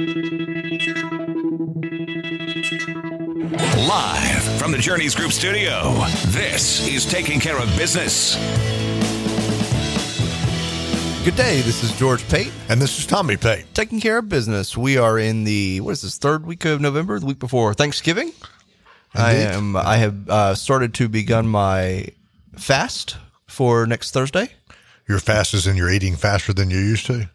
Live from the Journeys Group studio, this is Taking Care of Business. Good day. This is George Pate. And this is Tommy Pate. Taking care of business. We are in the what is this third week of November, the week before Thanksgiving. I am. I have uh, started to begun my fast for next Thursday. You're fast as in you're eating faster than you used to.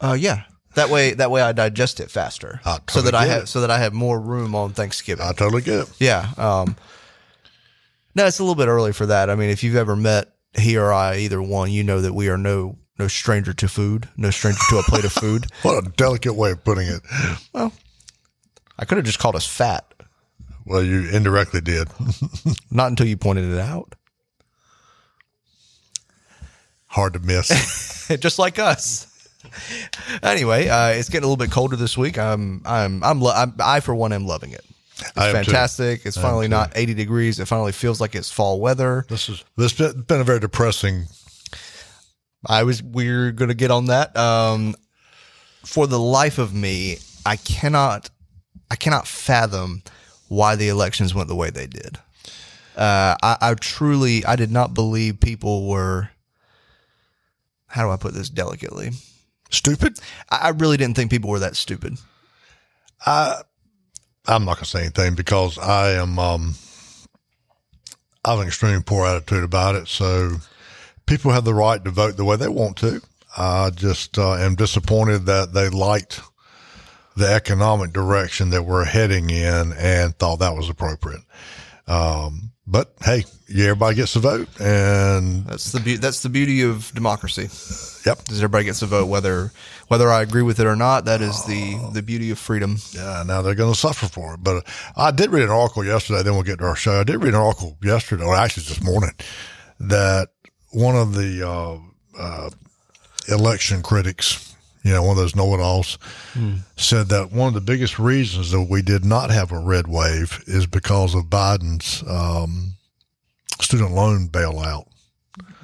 Uh, yeah. That way, that way I digest it faster, I so that totally I get have it. so that I have more room on Thanksgiving. I totally get it. Yeah. Um, no, it's a little bit early for that. I mean, if you've ever met he or I, either one, you know that we are no no stranger to food, no stranger to a plate of food. What a delicate way of putting it. Well, I could have just called us fat, Well, you indirectly did. not until you pointed it out. Hard to miss. just like us. Anyway, uh, it's getting a little bit colder this week. I'm, I'm, I'm, lo- I'm I for one am loving it. It's am too. fantastic. It's finally not 80 degrees. It finally feels like it's fall weather. this is this been a very depressing. I was we're gonna get on that. Um, for the life of me, I cannot, I cannot fathom why the elections went the way they did. Uh, I, I truly, I did not believe people were. How do I put this delicately? Stupid. I, I really didn't think people were that stupid. I'm not gonna say anything because I am. Um, I have an extremely poor attitude about it. So people have the right to vote the way they want to. I just uh, am disappointed that they liked the economic direction that we're heading in and thought that was appropriate. Um, but hey, everybody gets to vote, and That's the be- that's the beauty of democracy. yep, Is everybody gets to vote whether whether I agree with it or not. That is the the beauty of freedom. Yeah, now they're going to suffer for it. But I did read an article yesterday. Then we'll get to our show. I did read an article yesterday, or actually this morning, that one of the uh, uh, election critics, you know, one of those know-it-alls, said that one of the biggest reasons that we did not have a red wave is because of Biden's um, student loan bailout.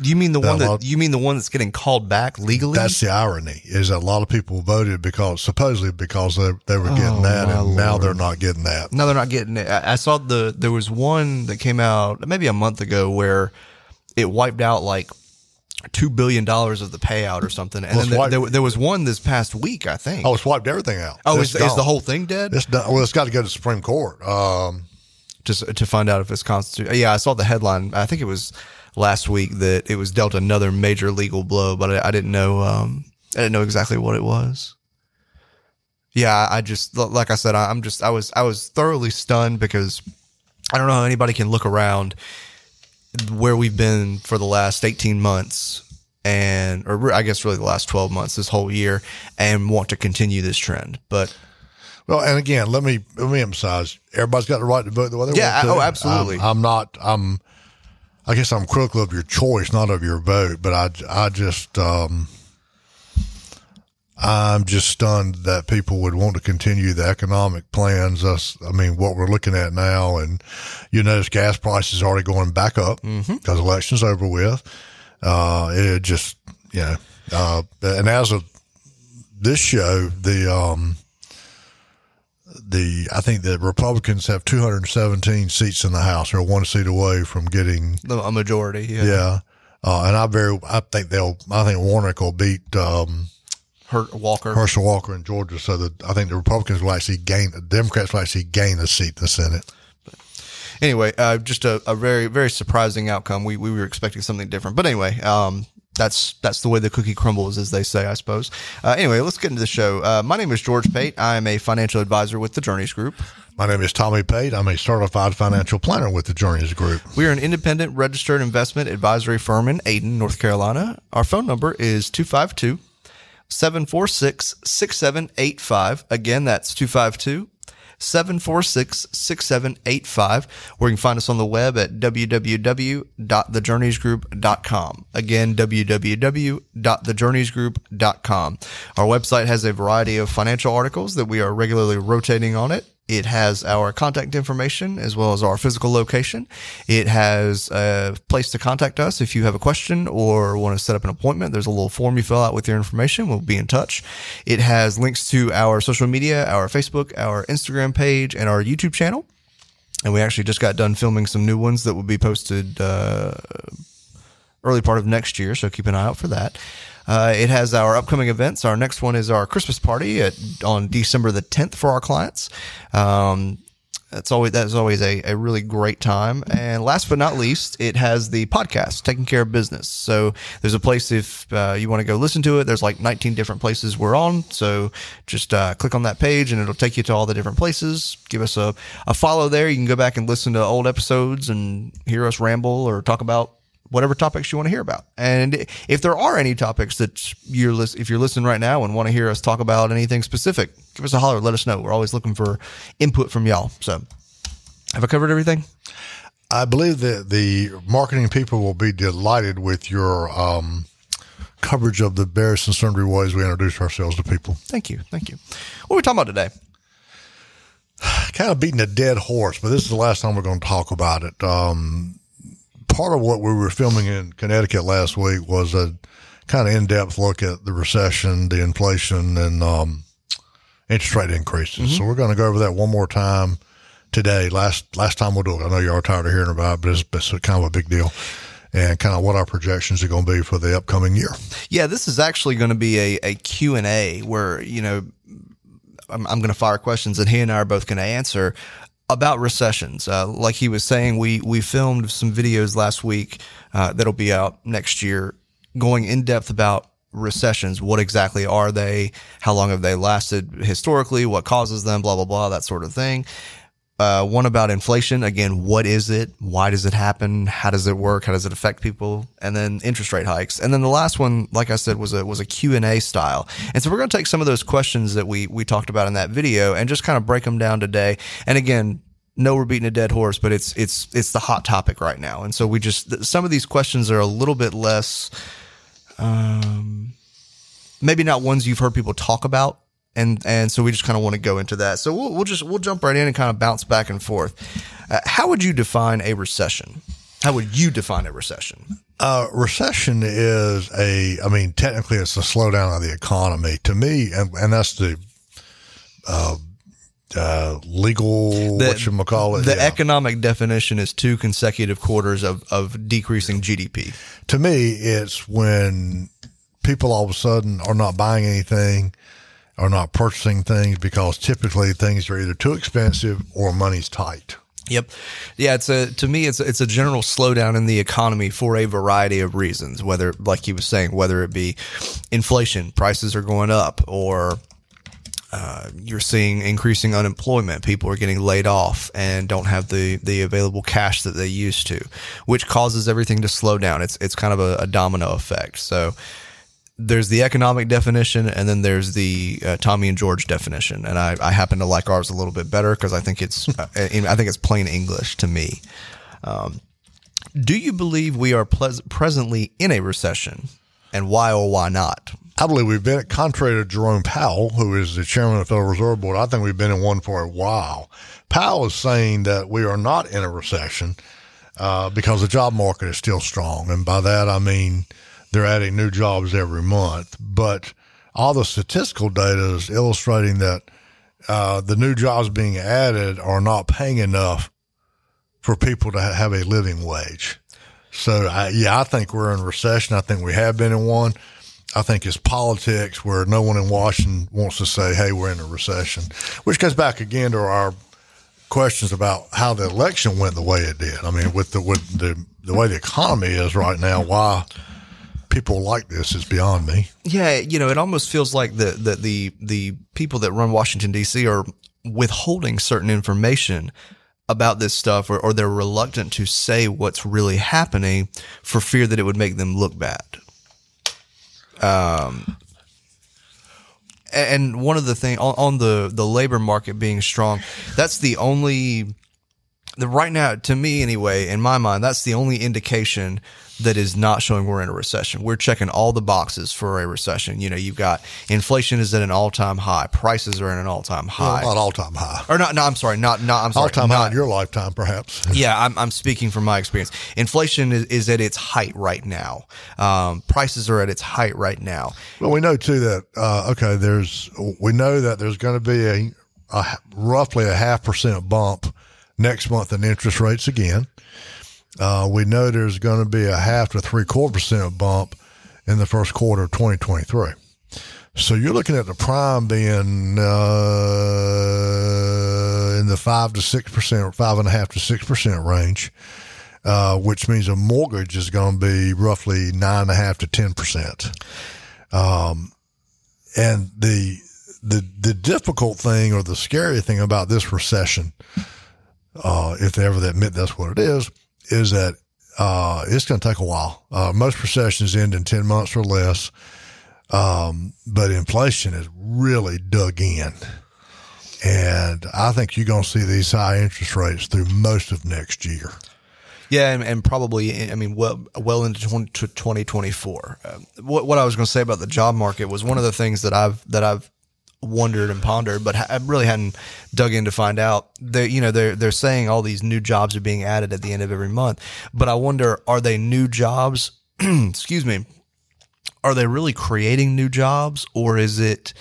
You mean the one That that lot- you mean the one that's getting called back legally? That's the irony is that a lot of people voted because supposedly because they, they were getting Oh, that, and now they're not getting that. No, they're not getting it. I, I saw the there was one that came out maybe a month ago where it wiped out like two billion dollars of the payout or something, and Well, then there, there, there was one this past week, I think. Oh, it's wiped everything out. oh, is, is the whole thing dead? It's done. Well, it's got to go to the Supreme Court. Um, Just to find out if it's constitutional. Yeah, I saw the headline. I think it was last week that it was dealt another major legal blow, but I, I didn't know. Um, I didn't know exactly what it was. Yeah, I I just like I said, I'm just I was I was thoroughly stunned because I don't know how anybody can look around where we've been for the last 18 months and or I guess really the last 12 months this whole year and want to continue this trend. But well, and again, let me let me emphasize: everybody's got the right to vote the way they Yeah, want to. oh, absolutely. I'm, I'm not. I'm. I guess I'm critical of your choice, not of your vote. But I, I just, um, I'm just stunned that people would want to continue the economic plans. Us, I mean, what we're looking at now, and you notice gas prices already going back up because elections over with. Uh, it just, you know, uh, and as of this show, the um, the I think the Republicans have 217 seats in the House. They're one seat away from getting a majority, yeah. yeah. Uh, and I very I think they'll I think Warnock will beat um, Her, Walker. Herschel Walker in Georgia. So that I think the Republicans will actually gain the Democrats will actually gain a seat in the Senate. anyway, uh, just a, a very very surprising outcome. We we were expecting something different, but anyway, um, that's that's the way the cookie crumbles, as they say, I suppose. Uh, anyway, let's get into the show. Uh, my name is George Pate. I am a financial advisor with the Journeys Group. My name is Tommy Pate. I'm a certified financial planner with the Journeys Group. We are an independent registered investment advisory firm in Ayden, North Carolina. Our phone number is 252 746 6785. Again, that's 252 746 6785. Or you can find us on the web at www.thejourneysgroup.com. Again, www.thejourneysgroup.com. Our website has a variety of financial articles that we are regularly rotating on it It has our contact information as well as our physical location. It has a place to contact us if you have a question or want to set up an appointment. There's a little form you fill out with your information. We'll be in touch. It has links to our social media, our Facebook, our Instagram page, and our YouTube channel. And we actually just got done filming some new ones that will be posted uh, early part of next year. So keep an eye out for that. Uh, it has our upcoming events. Our next one is our Christmas party at, on December the 10th for our clients. Um, that's always that's always a, a really great time. And last but not least, it has the podcast, Taking Care of Business. So there's a place if uh, you want to go listen to it. There's like 19 different places we're on. So just uh, click on that page and it'll take you to all the different places. Give us a, a follow there. You can go back and listen to old episodes and hear us ramble or talk about whatever topics you want to hear about. And if there are any topics that you're if you're listening right now and want to hear us talk about anything specific, give us a holler. Let us know. We're always looking for input from y'all. So, have I covered everything? I believe that the marketing people will be delighted with your um, coverage of the various and sundry ways we introduce ourselves to people. Thank you. Thank you. What are we talking about today? kind of beating a dead horse, but this is the last time we're going to talk about it. Um, part of what we were filming in Connecticut last week was a kind of in depth look at the recession, the inflation, and um, interest rate increases. Mm-hmm. So we're going to go over that one more time today. Last last time we'll do it. I know you're tired of hearing about it, but it's, it's kind of a big deal. And kind of what our projections are going to be for the upcoming year. Yeah, this is actually going to be a, a Q&A where, you know, I'm, I'm going to fire questions that he and I are both going to answer about recessions. Uh, like he was saying, we we filmed some videos last week uh, that'll be out next year, going in depth about recessions. What exactly are they? How long have they lasted historically? What causes them? Blah blah blah. That sort of thing uh, one about inflation. Again, what is it? Why does it happen? How does it work? How does it affect people? And then interest rate hikes. And then the last one, like I said, was a was a Q and A style. And so we're going to take some of those questions that we we talked about in that video and just kind of break them down today. And again, no, we're beating a dead horse, but it's it's it's the hot topic right now. And so we just some of these questions are a little bit less. Um, maybe not ones you've heard people talk about and and so we just kind of want to go into that. So we'll, we'll just we'll jump right in and kind of bounce back and forth. Uh, how would you define a recession? How would you define a recession? Uh, recession is a, I mean, technically it's a slowdown of the economy. To me, and, and that's the uh, uh, legal, the, what you call it. The yeah. economic definition is two consecutive quarters of, of decreasing GDP. To me, it's when people all of a sudden are not buying anything are not purchasing things because typically things are either too expensive or money's tight. Yep. Yeah, it's a to me it's it's a general slowdown in the economy for a variety of reasons, whether like he was saying, whether it be inflation, prices are going up or uh, you're seeing increasing unemployment. People are getting laid off and don't have the, the available cash that they used to, which causes everything to slow down. It's it's kind of a, a domino effect. So there's the economic definition and then there's the uh, Tommy and George definition. And I, I happen to like ours a little bit better because I think it's uh, I think it's plain English to me. Um, do you believe we are ple- presently in a recession, and why or why not? I believe we've been, contrary to Jerome Powell, who is the chairman of the Federal Reserve Board, I think we've been in one for a while. Powell is saying that we are not in a recession uh, because the job market is still strong. And by that, I mean they're adding new jobs every month. But all the statistical data is illustrating that uh, the new jobs being added are not paying enough for people to have a living wage. So, I, yeah, I think we're in recession. I think we have been in one. I think it's politics where no one in Washington wants to say, hey, we're in a recession, which goes back again to our questions about how the election went the way it did. I mean, with the with the the way the economy is right now, why people like this is beyond me. Yeah, you know, it almost feels like the the the, the people that run Washington D.C. are withholding certain information about this stuff or, or they're reluctant to say what's really happening for fear that it would make them look bad. Um, and one of the thing on, on the the labor market being strong, that's the only the right now, to me anyway, in my mind, that's the only indication that is not showing we're in a recession. We're checking all the boxes for a recession. You know, you've got inflation is at an all time high, prices are at an all time high. Well, not all time high. or not, no, I'm sorry, not, not, I'm sorry. All time high in your lifetime, perhaps. yeah, I'm, I'm speaking from my experience. Inflation is, is at its height right now. Um, prices are at its height right now. Well, we know too that uh, okay, there's we know that there's going to be a, a roughly a half percent bump next month in interest rates again. Uh, we know there's going to be a half to three quarter percent bump in the first quarter of 2023. So you're looking at the prime being uh, in the five to six percent, five and a half to six percent range, uh, which means a mortgage is going to be roughly nine and a half to ten percent. Um, and the the the difficult thing or the scary thing about this recession, uh, if they ever admit that's what it is, is that uh, it's going to take a while. Uh, most recessions end in ten months or less, um, but inflation is really dug in, and I think you're going to see these high interest rates through most of next year. Yeah, and, and probably, I mean, well, well into 20, to 2024. Um, what, what I was going to say about the job market was one of the things that I've that I've wondered and pondered, but I really hadn't dug in to find out. They, you know, they're they're saying all these new jobs are being added at the end of every month, but I wonder, are they new jobs? excuse me. Are they really creating new jobs, or is it?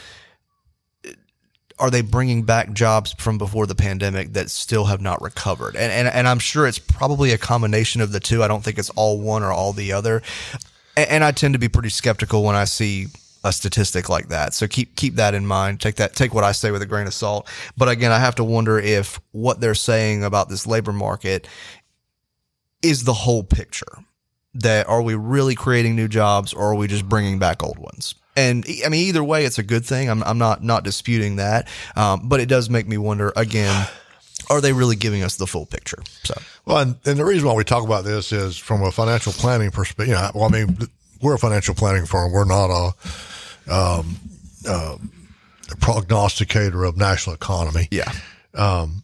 are they bringing back jobs from before the pandemic that still have not recovered? And, and, and I'm sure it's probably a combination of the two. I don't think it's all one or all the other. And, and I tend to be pretty skeptical when I see a statistic like that. So keep, keep that in mind. Take that, take what I say with a grain of salt. But again, I have to wonder if what they're saying about this labor market is the whole picture. That are we really creating new jobs or are we just bringing back old ones? And I mean, either way, it's a good thing. I'm, I'm not not disputing that, um, but it does make me wonder again: Are they really giving us the full picture? So, Well, and, and the reason why we talk about this is from a financial planning perspective. You know, well, I mean, we're a financial planning firm. We're not a, um, uh, prognosticator of national economy. yeah, Um,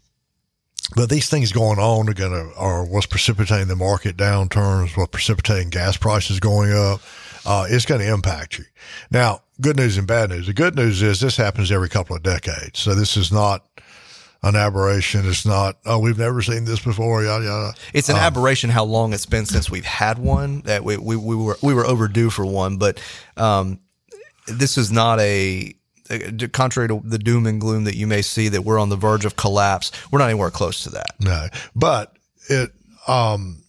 But these things going on are going to, are what's precipitating the market downturns, what's precipitating gas prices going up. Uh, it's going to impact you. Now, good news and bad news. The good news is this happens every couple of decades. So this is not an aberration. It's not, oh, we've never seen this before. Yada, yada. it's an aberration how long it's been since we've had one. That we we, we were we were overdue for one, but um, this is not a. Contrary to the doom and gloom that you may see, that we're on the verge of collapse, we're not anywhere close to that. No, but it, um,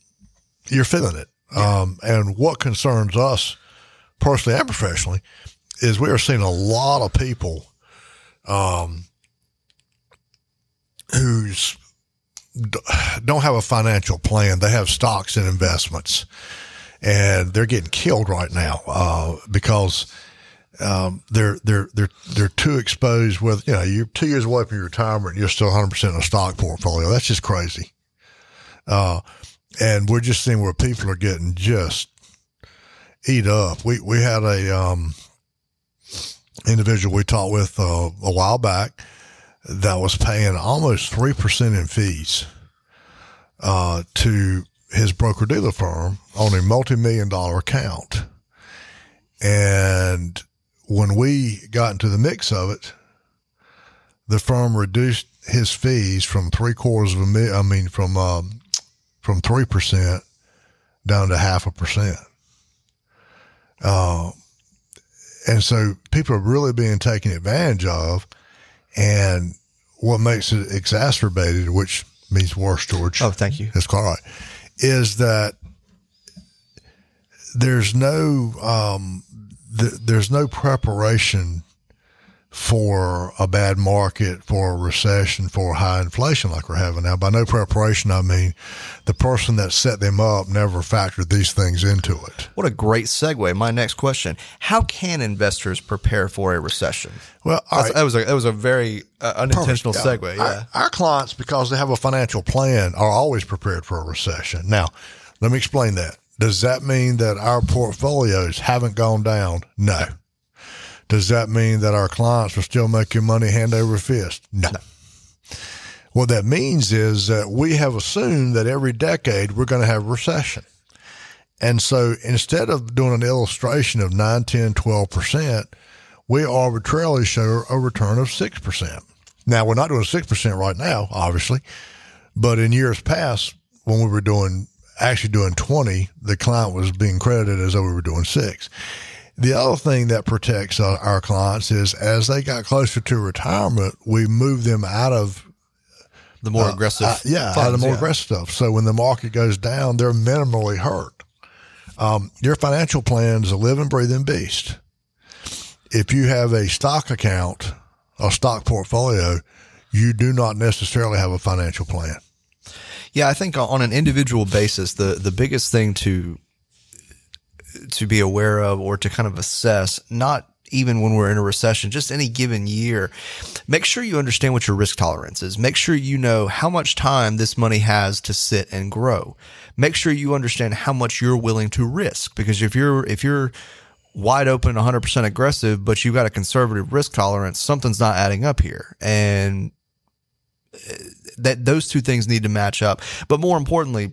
you're feeling it. Um, and what concerns us personally and professionally is we are seeing a lot of people, um, who's don't have a financial plan. They have stocks and investments and they're getting killed right now, uh, because, um, they're, they're, they're, they're too exposed with, you know, you're two years away from your retirement and you're still 100% in a stock portfolio. That's just crazy. Uh, and we're just seeing where people are getting just eat up. We, we had a, um, individual we talked with, uh, a while back that was paying almost 3% in fees, uh, to his broker dealer firm on a multi-million dollar account. And when we got into the mix of it, the firm reduced his fees from three quarters of a million, I mean, from, um, from 3% down to half a percent. Uh, and so people are really being taken advantage of. And what makes it exacerbated, which means worse, George. Oh, thank you. That's quite right. Is that there's no um, th- there's no preparation for a bad market, for a recession, for high inflation like we're having now. By no preparation, I mean the person that set them up never factored these things into it. What a great segue. My next question: How can investors prepare for a recession? Well, right. That was a that was a very uh, unintentional Perfect. segue. Our- Yeah. Our, clients, because they have a financial plan, are always prepared for a recession. Now, let me explain that. Does that mean that our portfolios haven't gone down? No. Does that mean that our clients are still making money hand over fist? No. What that means is that we have assumed that every decade we're going to have recession. And so instead of doing an illustration of 9, 10, 12%, we arbitrarily show a return of 6%. Now, we're not doing 6% right now, obviously, but in years past, when we were doing actually doing 20, the client was being credited as though we were doing six. The other thing that protects our clients is as they got closer to retirement, we move them out of the more uh, aggressive, uh, yeah, funds, out of the more yeah. aggressive stuff. So when the market goes down, they're minimally hurt. Um, your financial plan is a living, breathing beast. If you have a stock account, a stock portfolio, you do not necessarily have a financial plan. Yeah, I think on an individual basis, the the biggest thing to to be aware of or to kind of assess, not even when we're in a recession, just any given year, make sure you understand what your risk tolerance is. Make sure you know how much time this money has to sit and grow. Make sure you understand how much you're willing to risk because if you're if you're wide open 100% aggressive but you've got a conservative risk tolerance, something's not adding up here. And that those two things need to match up. But more importantly,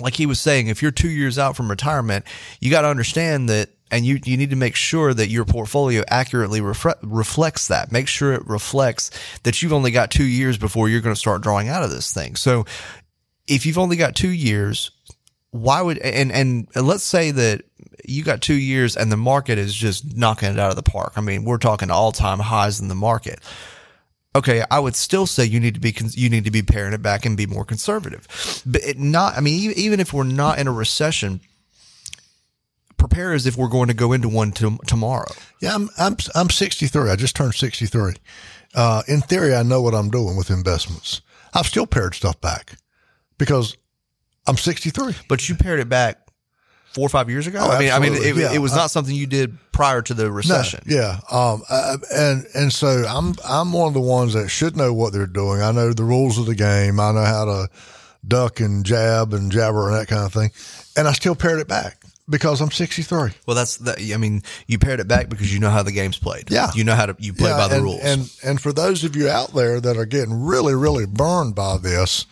like he was saying, if you're two years out from retirement, you got to understand that, and you, you need to make sure that your portfolio accurately refre- reflects that. Make sure it reflects that you've only got two years before you're going to start drawing out of this thing. So if you've only got two years, why would, and, and let's say that you got two years and the market is just knocking it out of the park. I mean, we're talking all time highs in the market okay, I would still say you need to be you need to be paring it back and be more conservative. But it not, I mean, even if we're not in a recession, prepare as if we're going to go into one to, tomorrow. Yeah, I'm I'm I'm 63. I just turned 63. Uh, in theory, I know what I'm doing with investments. I've still pared stuff back because I'm 63. But you pared it back four or five years ago. Oh, I mean, I mean, it, yeah. it, was not something you did prior to the recession. No, yeah, um, uh, and and so I'm I'm one of the ones that should know what they're doing. I know the rules of the game. I know how to duck and jab and jabber and that kind of thing, and I still pared it back because I'm 63. Well, that's that. I mean, you pared it back because you know how the game's played. Yeah, you know how to you play yeah, by the and, rules. And and for those of you out there that are getting really really burned by this,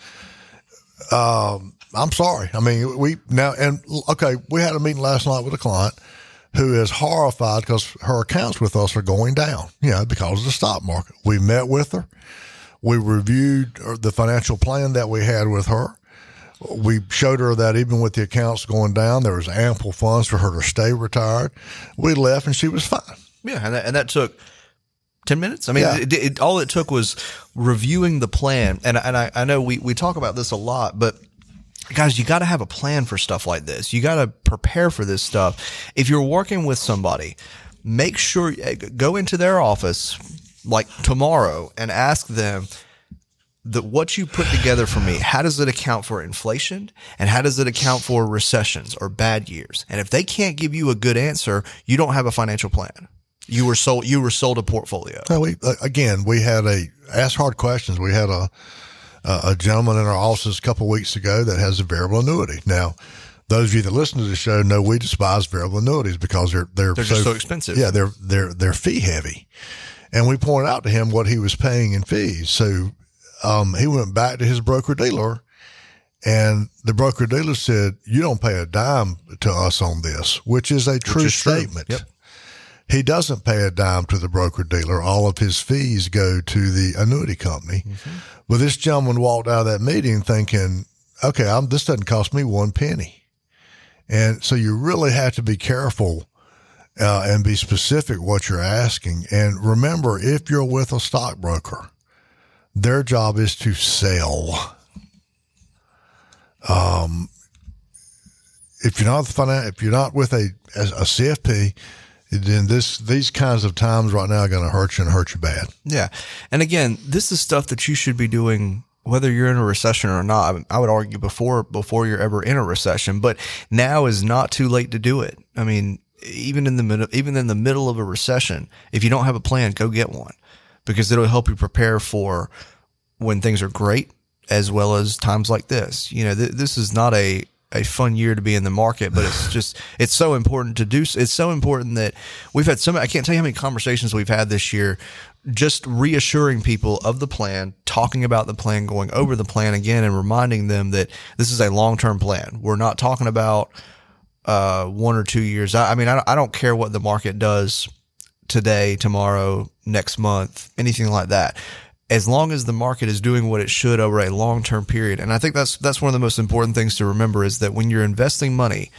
um, I'm sorry. I mean, we now and okay, we had a meeting last night with a client who is horrified because her accounts with us are going down, you know, because of the stock market. We met with her. We reviewed uh, the financial plan that we had with her. We showed her that even with the accounts going down, there was ample funds for her to stay retired. We left and she was fine. Yeah, and that, and that took 10 minutes. I mean, yeah. it, it, all it took was reviewing the plan. And, and I, I know we, we talk about this a lot, but guys, you got to have a plan for stuff like this. You got to prepare for this stuff. If you're working with somebody, make sure eh, go into their office like tomorrow and ask them that what you put together for me, how does it account for inflation and how does it account for recessions or bad years? And if they can't give you a good answer, you don't have a financial plan. You were sold, you were sold a portfolio. We, again, we had a ask hard questions. We had a, uh, a gentleman in our offices a couple of weeks ago that has a variable annuity. Now, those of you that listen to the show know we despise variable annuities because they're they're, they're so, just so expensive. Yeah, they're they're they're fee heavy, and we pointed out to him what he was paying in fees. So um, he went back to his broker dealer, and the broker dealer said, "You don't pay a dime to us on this," which is a true is statement. Yep. He doesn't pay a dime to the broker dealer. All of his fees go to the annuity company. Mm-hmm. But this gentleman walked out of that meeting thinking, okay, I'm, this doesn't cost me one penny. And so you really have to be careful uh, and be specific what you're asking. And remember, if you're with a stockbroker, their job is to sell. Um, if you're not if you're not with a a CFP, then this these kinds of times right now are going to hurt you and hurt you bad. Yeah, and again, this is stuff that you should be doing whether you're in a recession or not. I would argue before before you're ever in a recession, but now is not too late to do it. I mean, even in the middle, even in the middle of a recession, if you don't have a plan, go get one because it'll help you prepare for when things are great as well as times like this. You know, th- this is not a a fun year to be in the market, but it's just it's so important to do. It's so important that we've had some. I can't tell you how many conversations we've had this year, just reassuring people of the plan, talking about the plan, going over the plan again, and reminding them that this is a long term plan. We're not talking about uh, one or two years. I, I mean, I, I don't care what the market does today, tomorrow, next month, anything like that as long as the market is doing what it should over a long term period. And I think that's that's one of the most important things to remember is that when you're investing money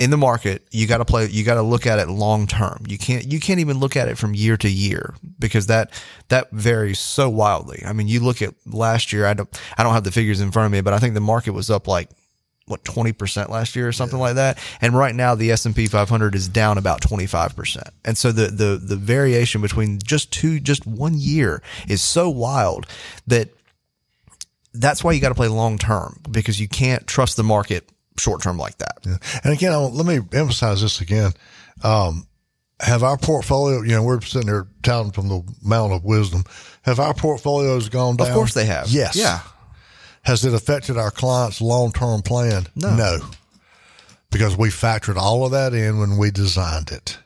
in the market, you got to play you got to look at it long term. You can't you can't even look at it from year to year because that that varies so wildly. I mean, you look at last year, I don't I don't have the figures in front of me, but I think the market was up like what 20% last year or something yeah. like that? And right now the S&P 500 is down about 25% and so the the the variation between just two just one year is so wild that that's why you got to play long term because you can't trust the market short term like that. Yeah. and again let me emphasize this again. Um, have our portfolio you know we're sitting here touting from the mountain of wisdom. Have our portfolios gone down? of course they have. Yes. Yeah has it affected our client's long term plan? No. No. Because we factored all of that in when we designed it.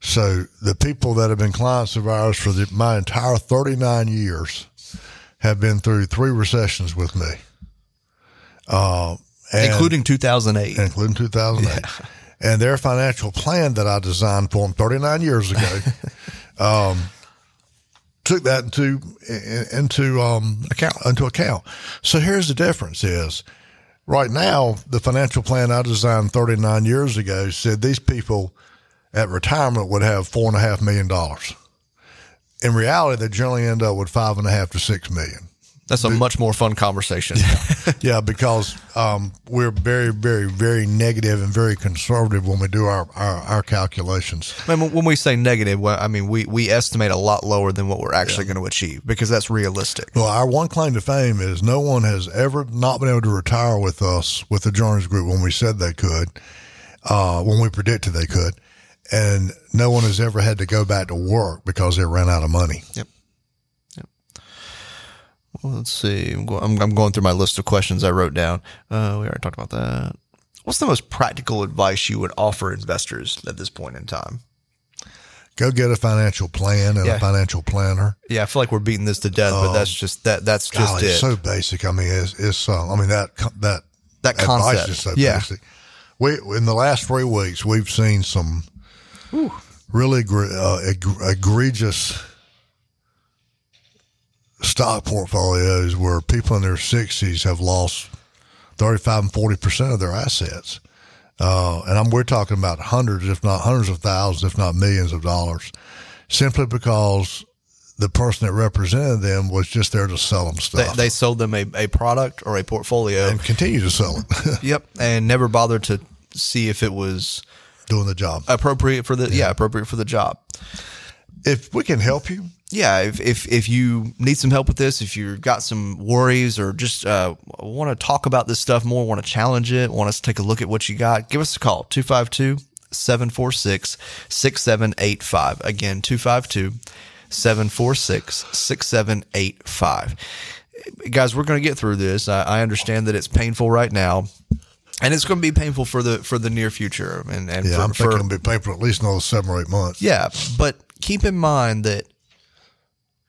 So the people that have been clients of ours for the, my entire 39 years have been through three recessions with me. Uh, including 2008. Including 2008. Yeah. And their financial plan that I designed for them 39 years ago um, took that into into um, account into account. So here's the difference: is right now the financial plan I designed 39 years ago said these people at retirement would have four and a half million dollars. In reality, they generally end up with five and a half to six million. That's a much more fun conversation. Yeah, because um, we're very, very, very negative and very conservative when we do our, our, our calculations. I mean, when we say negative, well, I mean, we, we estimate a lot lower than what we're actually yeah. going to achieve because that's realistic. Well, our one claim to fame is no one has ever not been able to retire with us with the Journeys Group when we said they could, uh, when we predicted they could. And no one has ever had to go back to work because they ran out of money. Yep. Well, let's see. I'm, I'm, going through my list of questions I wrote down. Uh, we already talked about that. What's the most practical advice you would offer investors at this point in time? Go get a financial plan and yeah. a financial planner. Yeah, I feel like we're beating this to death, um, but that's um, just that. That's just golly, it. It's so basic. I mean, it's, it's uh, I mean that that that concept is so yeah. basic. We in the last three weeks we've seen some Ooh. really uh, egregious stock portfolios where people in their 60s have lost 35 and 40% of their assets. Uh, and I'm, we're talking about hundreds, if not hundreds of thousands, if not millions of dollars, simply because the person that represented them was just there to sell them stuff. They, they sold them a, a product or a portfolio and continue to sell it. yep. And never bothered to see if it was doing the job appropriate for the, yeah, yeah appropriate for the job. If we can help you, yeah, if, if, if you need some help with this, if you've got some worries or just uh, want to talk about this stuff more, want to challenge it, want us to take a look at what you got, give us a call 252 746 6785. Again, 252 746 6785. Guys, we're going to get through this. I, I understand that it's painful right now and it's going to be painful for the for the near future. And, and yeah, for, I'm thinking for, it'll be painful at least another seven or eight months. Yeah, but keep in mind that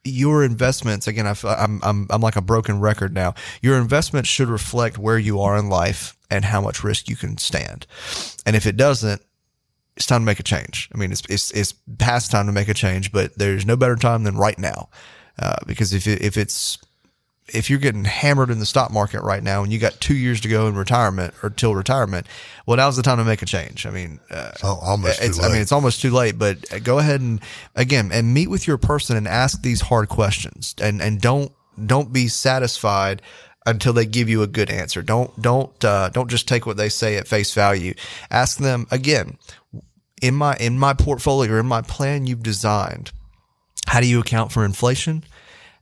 your investments again I, am I'm I'm like a broken record now. Your investments should reflect where you are in life and how much risk you can stand. And if it doesn't it's time to make a change. I mean it's it's, it's past time to make a change but there's no better time than right now. Uh, because if it, if it's if you're getting hammered in the stock market right now and you got two years to go in retirement or till retirement, well, now's the time to make a change. I mean, uh, oh, almost it's, I mean, it's almost too late, but go ahead and again, and meet with your person and ask these hard questions and, and don't, don't be satisfied until they give you a good answer. Don't, don't, uh, don't just take what they say at face value. Ask them again, in my, in my portfolio or in my plan you've designed, how do you account for inflation?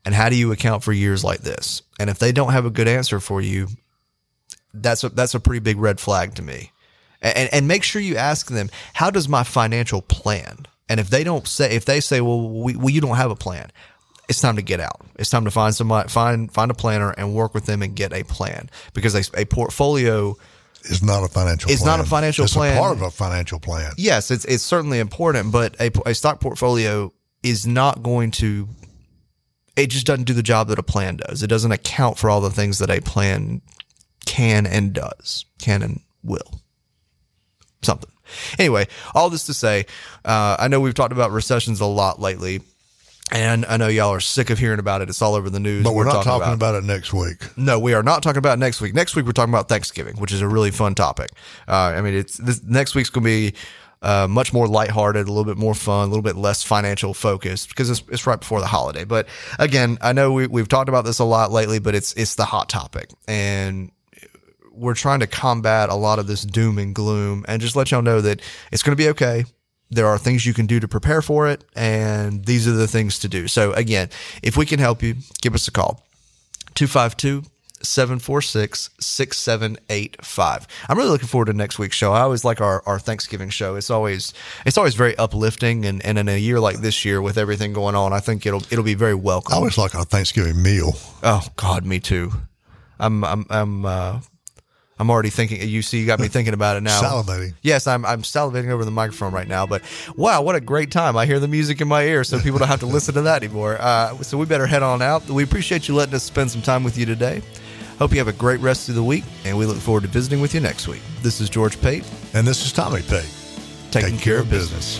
And how do you account for years like this? And if they don't have a good answer for you, that's a, that's a pretty big red flag to me. And, and make sure you ask them, how does my financial plan? And if they don't say, if they say, well, we, well, you don't have a plan, it's time to get out. It's time to find somebody, find, find a planner and work with them and get a plan because a, a portfolio is not a financial. It's plan. not a financial it's plan. a part of a financial plan. yes, it's it's certainly important, but a, a stock portfolio is not going to. It just doesn't do the job that a plan does. It doesn't account for all the things that a plan can and does, can and will. Something. Anyway, all this to say, uh, I know we've talked about recessions a lot lately, and I know y'all are sick of hearing about it. It's all over the news. But we're, not talking about, it next week. no, we are not talking about next week. Next week we're talking about Thanksgiving, which is a really fun topic. Uh, I mean, it's this next week's going to be uh, much more lighthearted, a little bit more fun, a little bit less financial focused because it's, it's right before the holiday. But again, I know we, we've talked about this a lot lately, but it's it's the hot topic, and we're trying to combat a lot of this doom and gloom, and just let y'all know that it's going to be okay. There are things you can do to prepare for it, and these are the things to do. So again, if we can help you, give us a call. 252 746 6785. I'm really looking forward to next week's show. I always like our, our Thanksgiving show. It's always it's always very uplifting and, and in a year like this year with everything going on, I think it'll it'll be very welcome. I always like our Thanksgiving meal. Oh God, me too. I'm I'm I'm uh I'm already thinking. You see, you got me thinking about it now. Salivating. Yes, I'm I'm salivating over the microphone right now. But wow, what a great time! I hear the music in my ear, so people don't have to listen to that anymore. Uh, so we better head on out. We appreciate you letting us spend some time with you today. Hope you have a great rest of the week, and we look forward to visiting with you next week. This is George Pate, And this is Tommy Pate. taking care of business.